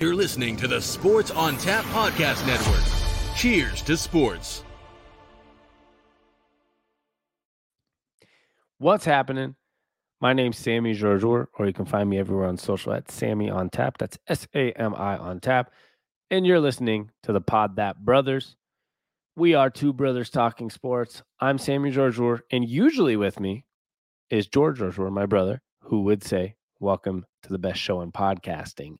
You're listening to the Sports on Tap Podcast Network. Cheers to sports. What's happening? My name's Sammy Georgior, or you can find me everywhere on social at Sammy on Tap. That's S A M I on Tap. And you're listening to the Pod That Brothers. We are two brothers talking sports. I'm Sammy Georgior, and usually with me is George Georgior, my brother, who would say, Welcome to the best show in podcasting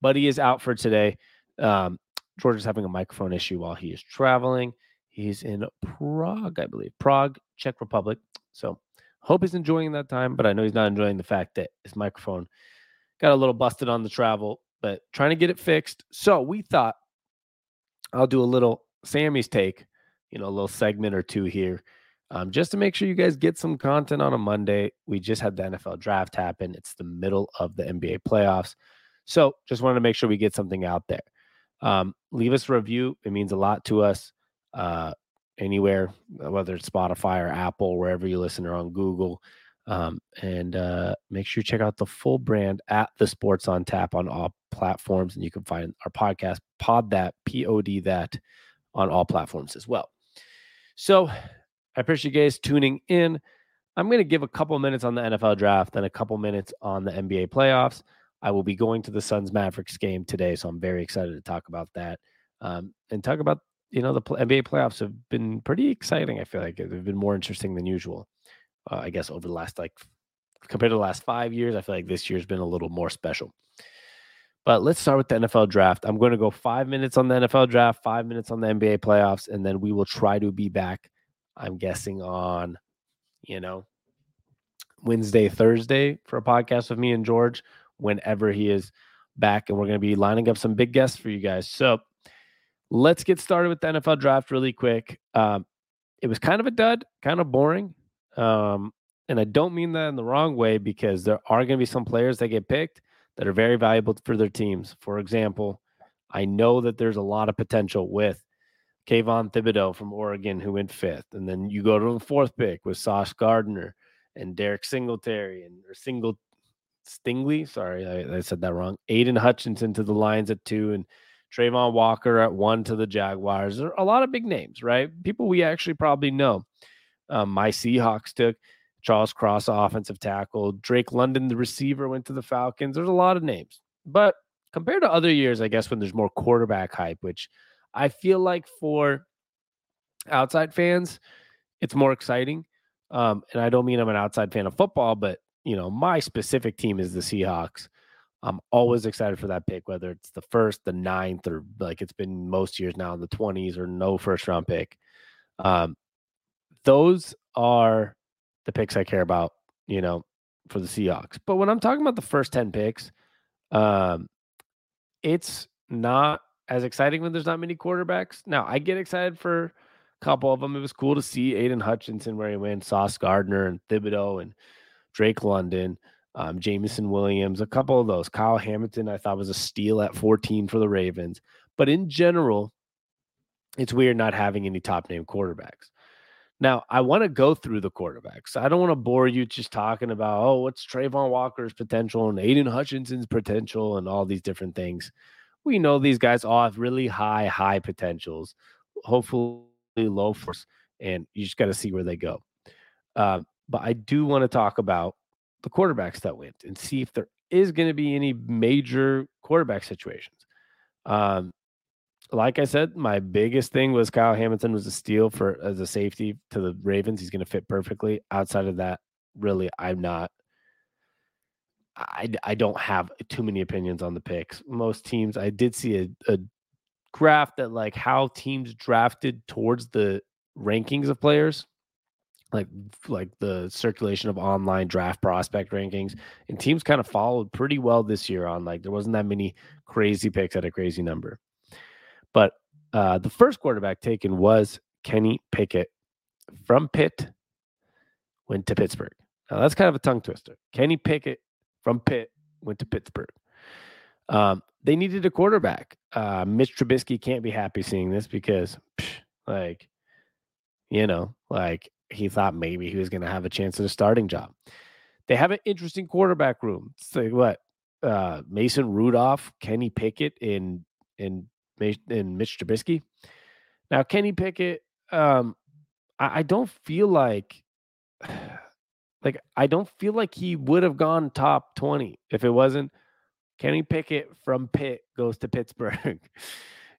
but he is out for today. Um, George is having a microphone issue while he is traveling. He's in Prague, I believe, Prague, Czech Republic. So hope he's enjoying that time, but I know he's not enjoying the fact that his microphone got a little busted on the travel, but trying to get it fixed. So we thought I'll do a little Sammy's take, you know, a little segment or two here. Um, just to make sure you guys get some content on a Monday. We just had the NFL draft happen. It's the middle of the NBA playoffs. So just wanted to make sure we get something out there. Um, leave us a review. It means a lot to us. Uh, anywhere, uh, whether it's Spotify or Apple, wherever you listen or on Google. Um, and uh, make sure you check out the full brand at the Sports on Tap on all platforms. And you can find our podcast, Pod That, P O D That, on all platforms as well. So I appreciate you guys tuning in. I'm going to give a couple minutes on the NFL draft, then a couple minutes on the NBA playoffs. I will be going to the Suns Mavericks game today, so I'm very excited to talk about that um, and talk about you know the NBA playoffs have been pretty exciting. I feel like they've been more interesting than usual. Uh, I guess over the last like compared to the last five years, I feel like this year's been a little more special. But let's start with the NFL draft. I'm going to go five minutes on the NFL draft, five minutes on the NBA playoffs, and then we will try to be back. I'm guessing on, you know, Wednesday, Thursday for a podcast with me and George whenever he is back. And we're going to be lining up some big guests for you guys. So let's get started with the NFL draft really quick. Um, it was kind of a dud, kind of boring. Um, and I don't mean that in the wrong way because there are going to be some players that get picked that are very valuable for their teams. For example, I know that there's a lot of potential with Kayvon Thibodeaux from Oregon, who went fifth. And then you go to the fourth pick with Sauce Gardner and Derek Singletary and or Single Stingley. Sorry, I, I, said that wrong. Aidan Hutchinson to the Lions at two, and Travon Walker at one to the Jaguars. There are a lot of big names, right? People we actually probably know. Um, my Seahawks took Charles Cross, offensive tackle. Drake London, the receiver, went to the Falcons. There's a lot of names, but compared to other years, I guess when there's more quarterback hype, which I feel like for outside fans, it's more exciting. Um, and I don't mean I'm an outside fan of football, but you know, my specific team is the Seahawks. I'm always excited for that pick, whether it's the first, the ninth, or like it's been most years now in the 20s or no first round pick. Um, those are the picks I care about, you know, for the Seahawks. But when I'm talking about the first 10 picks, um, it's not as exciting when there's not many quarterbacks. Now, I get excited for a couple of them. It was cool to see Aidan Hutchinson where he went, Sauce Gardner and Thibodeaux and Drake London, um, Jameson Williams, a couple of those. Kyle Hamilton, I thought was a steal at 14 for the Ravens. But in general, it's weird not having any top name quarterbacks. Now, I want to go through the quarterbacks. I don't want to bore you just talking about, oh, what's Travon Walker's potential and Aidan Hutchinson's potential and all these different things. We know these guys all have really high, high potentials, hopefully low force, and you just got to see where they go. Uh, but I do want to talk about the quarterbacks that went and see if there is going to be any major quarterback situations. Um, like I said, my biggest thing was Kyle Hamilton was a steal for as a safety to the Ravens. He's going to fit perfectly. Outside of that, really, I'm not. I, I don't have too many opinions on the picks. Most teams, I did see a, a graph that like how teams drafted towards the rankings of players like like the circulation of online draft prospect rankings and teams kind of followed pretty well this year on like there wasn't that many crazy picks at a crazy number. But uh the first quarterback taken was kenny pickett from pitt went to pittsburgh. Now that's kind of a tongue twister. Kenny pickett from pitt went to pittsburgh. Um they needed a quarterback. Uh mitch trubisky can't be happy seeing this because psh, like you know like he thought maybe he was going to have a chance at a starting job. They have an interesting quarterback room. So what? uh, Mason Rudolph, Kenny Pickett, in in in Mitch Trubisky. Now, Kenny Pickett, um, I, I don't feel like like I don't feel like he would have gone top 20 if it wasn't Kenny Pickett from Pitt goes to Pittsburgh.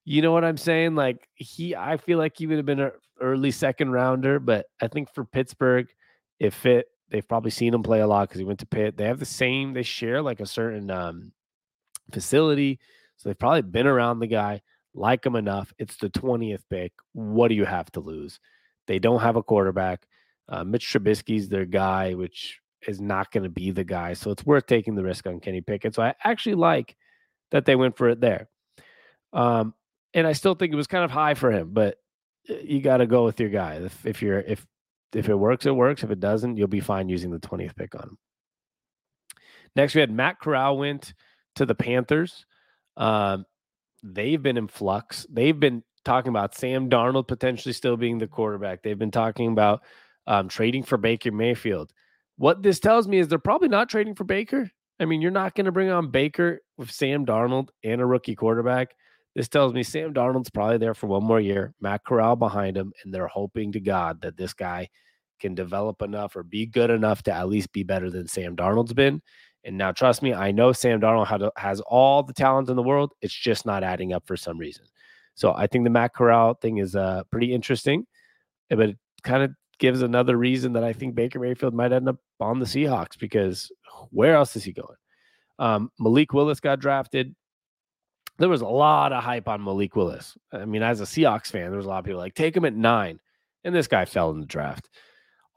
you know what I'm saying? Like he I feel like he would have been an early second rounder, but I think for Pittsburgh, it fit. They've probably seen him play a lot because he went to Pitt. They have the same, they share like a certain um facility. So they've probably been around the guy, like him enough. It's the 20th pick. What do you have to lose? They don't have a quarterback. Uh, Mitch Trubisky's their guy, which is not going to be the guy. So it's worth taking the risk on Kenny Pickett. So I actually like that they went for it there. Um, and I still think it was kind of high for him, but uh, you got to go with your guy. If, if you're if if it works, it works. If it doesn't, you'll be fine using the 20th pick on him. Next, we had Matt Corral went to the Panthers. Um, they've been in flux. They've been talking about Sam Darnold potentially still being the quarterback. They've been talking about um, trading for Baker Mayfield. What this tells me is they're probably not trading for Baker. I mean, you're not going to bring on Baker with Sam Darnold and a rookie quarterback. This tells me Sam Darnold's probably there for one more year, Matt Corral behind him, and they're hoping to God that this guy can develop enough or be good enough to at least be better than Sam Darnold's been. And now, trust me, I know Sam Darnold has all the talent in the world. It's just not adding up for some reason. So I think the Matt Corral thing is uh, pretty interesting, but it kind of gives another reason that I think Baker Mayfield might end up on the Seahawks because where else is he going? Um, Malik Willis got drafted. There was a lot of hype on Malik Willis. I mean, as a Seahawks fan, there was a lot of people like, take him at nine. And this guy fell in the draft.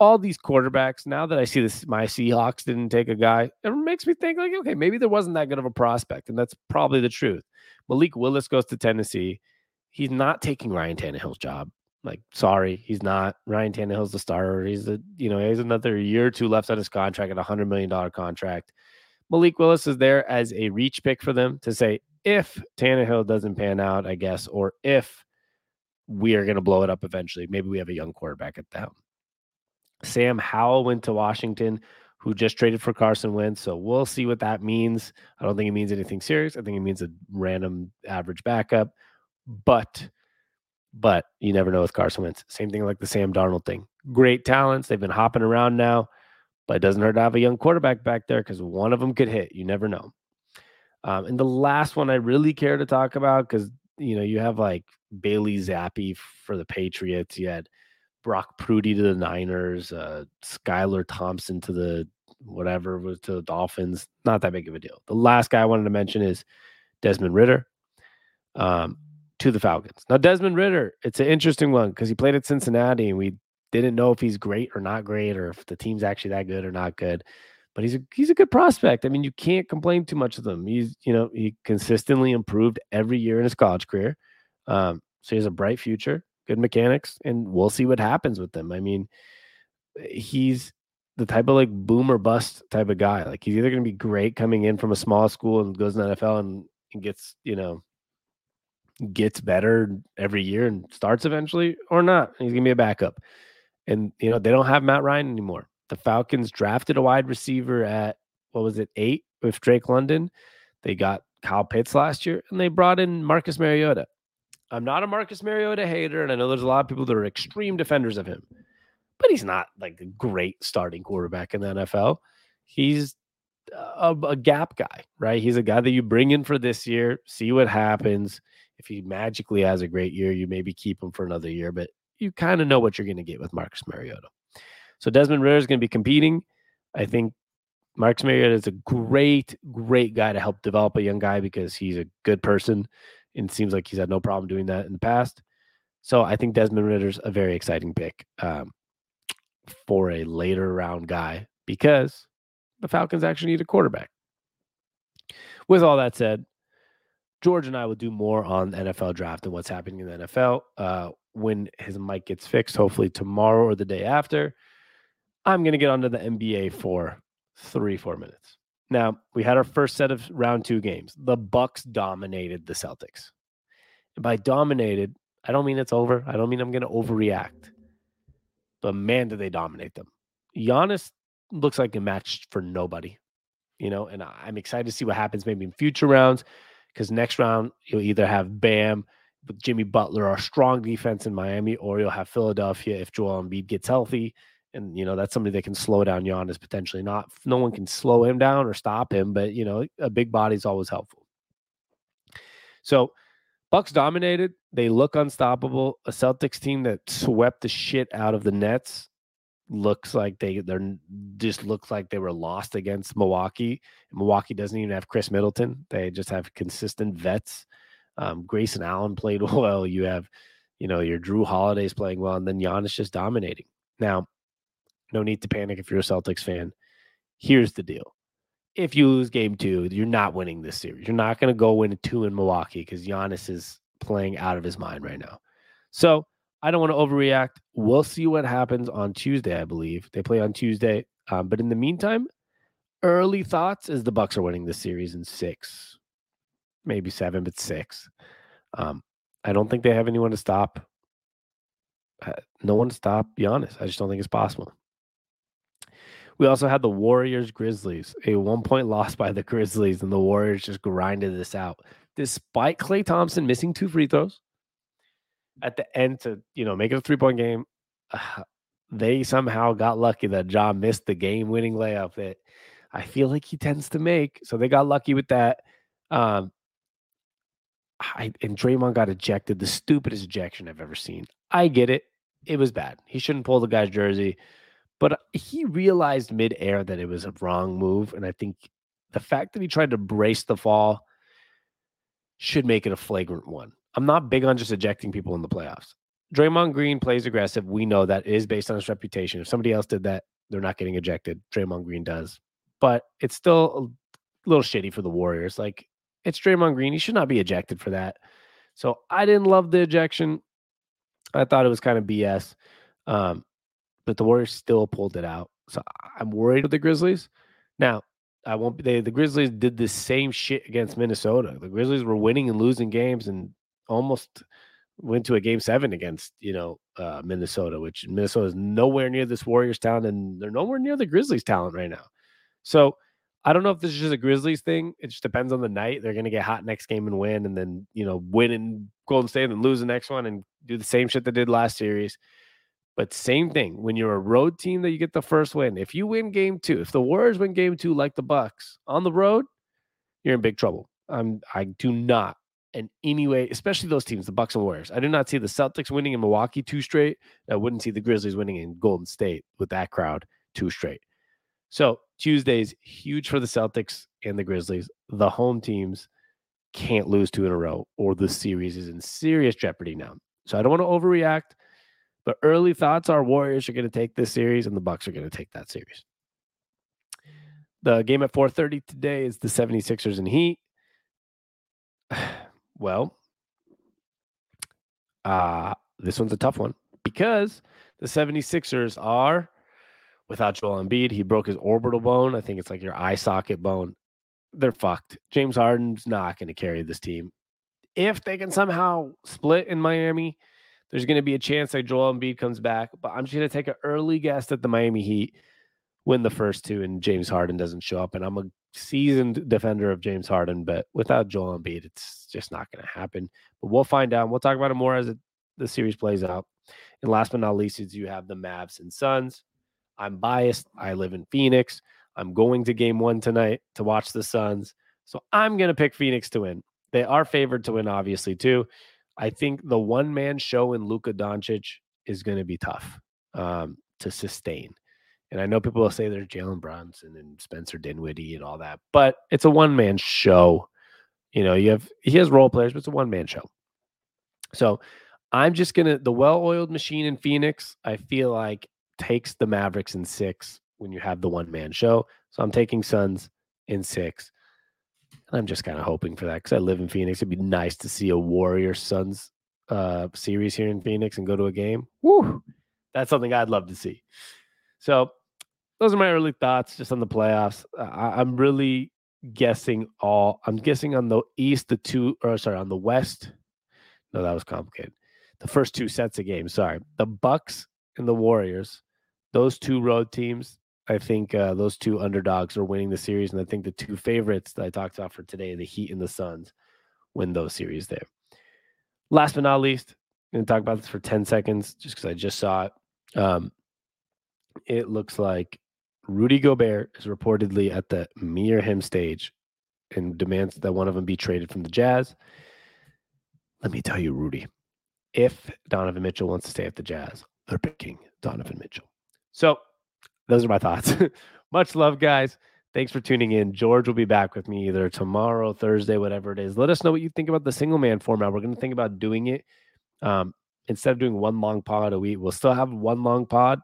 All these quarterbacks, now that I see this, my Seahawks didn't take a guy, it makes me think, like, okay, maybe there wasn't that good of a prospect. And that's probably the truth. Malik Willis goes to Tennessee. He's not taking Ryan Tannehill's job. Like, sorry, he's not. Ryan Tannehill's the starter. He's the, you know, he has another year or two left on his contract at a hundred million dollar contract. Malik Willis is there as a reach pick for them to say if Tannehill doesn't pan out, I guess, or if we are going to blow it up eventually, maybe we have a young quarterback at that. Sam Howell went to Washington, who just traded for Carson Wentz. So we'll see what that means. I don't think it means anything serious. I think it means a random average backup, but but you never know with Carson Wentz. Same thing like the Sam Darnold thing. Great talents. They've been hopping around now, but it doesn't hurt to have a young quarterback back there because one of them could hit. You never know. Um, and the last one I really care to talk about because you know you have like Bailey Zappe for the Patriots. You had Brock Purdy to the Niners, uh, Skylar Thompson to the whatever was to the Dolphins. Not that big of a deal. The last guy I wanted to mention is Desmond Ridder Um, to the Falcons. Now, Desmond Ridder, it's an interesting one because he played at Cincinnati and we didn't know if he's great or not great or if the team's actually that good or not good. But he's a he's a good prospect. I mean, you can't complain too much of them. He's you know he consistently improved every year in his college career. Um, so he has a bright future, good mechanics, and we'll see what happens with them. I mean, he's the type of like boom or bust type of guy. Like he's either going to be great coming in from a small school and goes in the NFL and, and gets you know gets better every year and starts eventually or not. He's going to be a backup. And, you know, they don't have Matt Ryan anymore. The Falcons drafted a wide receiver at, what was it, eight with Drake London. They got Kyle Pitts last year and they brought in Marcus Mariota. I'm not a Marcus Mariota hater, and I know there's a lot of people that are extreme defenders of him, but he's not like a great starting quarterback in the NFL. He's a, a gap guy, right? He's a guy that you bring in for this year, see what happens if he magically has a great year, you maybe keep him for another year, but you kind of know what you're going to get with Marcus Mariota. So Desmond Ridder is going to be competing. I think Marcus Mariota is a great, great guy to help develop a young guy because he's a good person and seems like he's had no problem doing that in the past. So I think Desmond Ridder's a very exciting pick um, for a later round guy because the Falcons actually need a quarterback. With all that said, George and I will do more on NFL draft and what's happening in the NFL uh, when his mic gets fixed, hopefully tomorrow or the day after. I'm going to get onto the NBA for three, four minutes. Now, we had our first set of round two games. The Bucks dominated the Celtics. And by dominated, I don't mean it's over. I don't mean I'm going to overreact. But man, did they dominate them. Giannis looks like a match for nobody. you know, and I'm excited to see what happens maybe in future rounds because next round you'll either have Bam with Jimmy Butler, our strong defense in Miami, or you'll have Philadelphia if Joel Embiid gets healthy. And, you know, that's somebody that can slow down Giannis potentially. Not, no one can slow him down or stop him, but, you know, a big body is always helpful. So, Bucks dominated. They look unstoppable. A Celtics team that swept the shit out of the Nets looks like they they're just looks like they were lost against Milwaukee. Milwaukee doesn't even have Khris Middleton. They just have consistent vets. Um, Grayson Allen played well. You have, you know, your Jrue Holiday's playing well, and then Giannis just dominating. Now, no need to panic if you're a Celtics fan. Here's the deal. If you lose game two, you're not winning this series. You're not going to go win two in Milwaukee because Giannis is playing out of his mind right now. So I don't want to overreact. We'll see what happens on Tuesday. I believe they play on Tuesday. Um, but in the meantime, early thoughts is the Bucks are winning this series in six, maybe seven, but six. Um, I don't think they have anyone to stop. Uh, no one to stop Giannis. I just don't think it's possible. We also had the Warriors Grizzlies, a one point loss by the Grizzlies, and the Warriors just grinded this out despite Klay Thompson missing two free throws at the end to you know make it a three point game. They somehow got lucky that John missed the game winning layup that I feel like he tends to make. So they got lucky with that. Um, I, and Draymond got ejected, the stupidest ejection I've ever seen. I get it. It was bad. He shouldn't pull the guy's jersey, but he realized midair that it was a wrong move. And I think the fact that he tried to brace the fall should make it a flagrant one. I'm not big on just ejecting people in the playoffs. Draymond Green plays aggressive. We know that is based on his reputation. If somebody else did that, they're not getting ejected. Draymond Green does. But it's still a little shitty for the Warriors. Like it's Draymond Green. He should not be ejected for that. So I didn't love the ejection. I thought it was kind of BS. Um, but the Warriors still pulled it out. So I'm worried with the Grizzlies. Now, I won't they, the Grizzlies did the same shit against Minnesota. The Grizzlies were winning and losing games and almost went to a game seven against, you know, uh, Minnesota, which Minnesota is nowhere near this Warriors talent and they're nowhere near the Grizzlies talent right now. So I don't know if this is just a Grizzlies thing. It just depends on the night. They're going to get hot next game and win, and then you know win in Golden State and lose the next one and do the same shit they did last series. But same thing when you're a road team that you get the first win. If you win game two, if the Warriors win game two like the Bucks on the road, you're in big trouble. I'm I do not in any way, especially those teams, the Bucks and Warriors. I do not see the Celtics winning in Milwaukee two straight. I wouldn't see the Grizzlies winning in Golden State with that crowd two straight. So Tuesday's huge for the Celtics and the Grizzlies. The home teams can't lose two in a row, or the series is in serious jeopardy now. So I don't want to overreact, but early thoughts are Warriors are going to take this series, and the Bucks are going to take that series. The game at 4:30 today is the 76ers and Heat. Well, uh, this one's a tough one because the 76ers are without Joel Embiid. He broke his orbital bone. I think it's like your eye socket bone. They're fucked. James Harden's not going to carry this team. If they can somehow split in Miami, there's going to be a chance that Joel Embiid comes back. But I'm just going to take an early guess that the Miami Heat win the first two and James Harden doesn't show up. And I'm a seasoned defender of James Harden, but without Joel Embiid, it's just not going to happen. But we'll find out. We'll talk about it more as it, the series plays out. And last but not least, is you have the Mavs and Suns. I'm biased. I live in Phoenix. I'm going to game one tonight to watch the Suns. So I'm going to pick Phoenix to win. They are favored to win, obviously, too. I think the one man show in Luka Doncic is going to be tough um, to sustain. And I know people will say there's Jalen Brunson and Spencer Dinwiddie and all that, but it's a one man show. You know, you have he has role players, but it's a one man show. So I'm just gonna the well oiled machine in Phoenix. I feel like takes the Mavericks in six when you have the one man show. So I'm taking Suns in six. I'm just kind of hoping for that because I live in Phoenix. It'd be nice to see a Warrior Suns uh, series here in Phoenix and go to a game. Woo! That's something I'd love to see. So those are my early thoughts just on the playoffs. I, am really guessing all. I'm guessing on the East, the two, or sorry, on the West. No, that was complicated. The first two sets of games. Sorry, the Bucks and the Warriors. Those two road teams. I think uh, those two underdogs are winning the series, and I think the two favorites that I talked about for today, the Heat and the Suns, win those series there. Last but not least, I'm going to talk about this for 10 seconds just because I just saw it. Um, it looks like Rudy Gobert is reportedly at the me or him stage and demands that one of them be traded from the Jazz. Let me tell you, Rudy, if Donovan Mitchell wants to stay at the Jazz, they're picking Donovan Mitchell. So those are my thoughts. Much love, guys. Thanks for tuning in. George will be back with me either tomorrow, Thursday, whatever it is. Let us know what you think about the single man format. We're going to think about doing it um, instead of doing one long pod a week. We'll still have one long pod,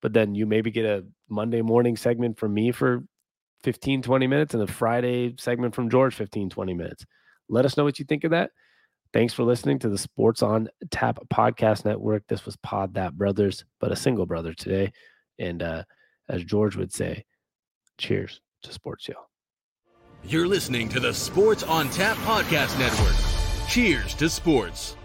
but then you maybe get a Monday morning segment from me for 15, 20 minutes and a Friday segment from George, 15, 20 minutes. Let us know what you think of that. Thanks for listening to the Sports on Tap podcast network. This was Pod That Brothers, but a single brother today. And uh, as George would say, cheers to sports, y'all. You're listening to the Sports on Tap Podcast Network. Cheers to sports.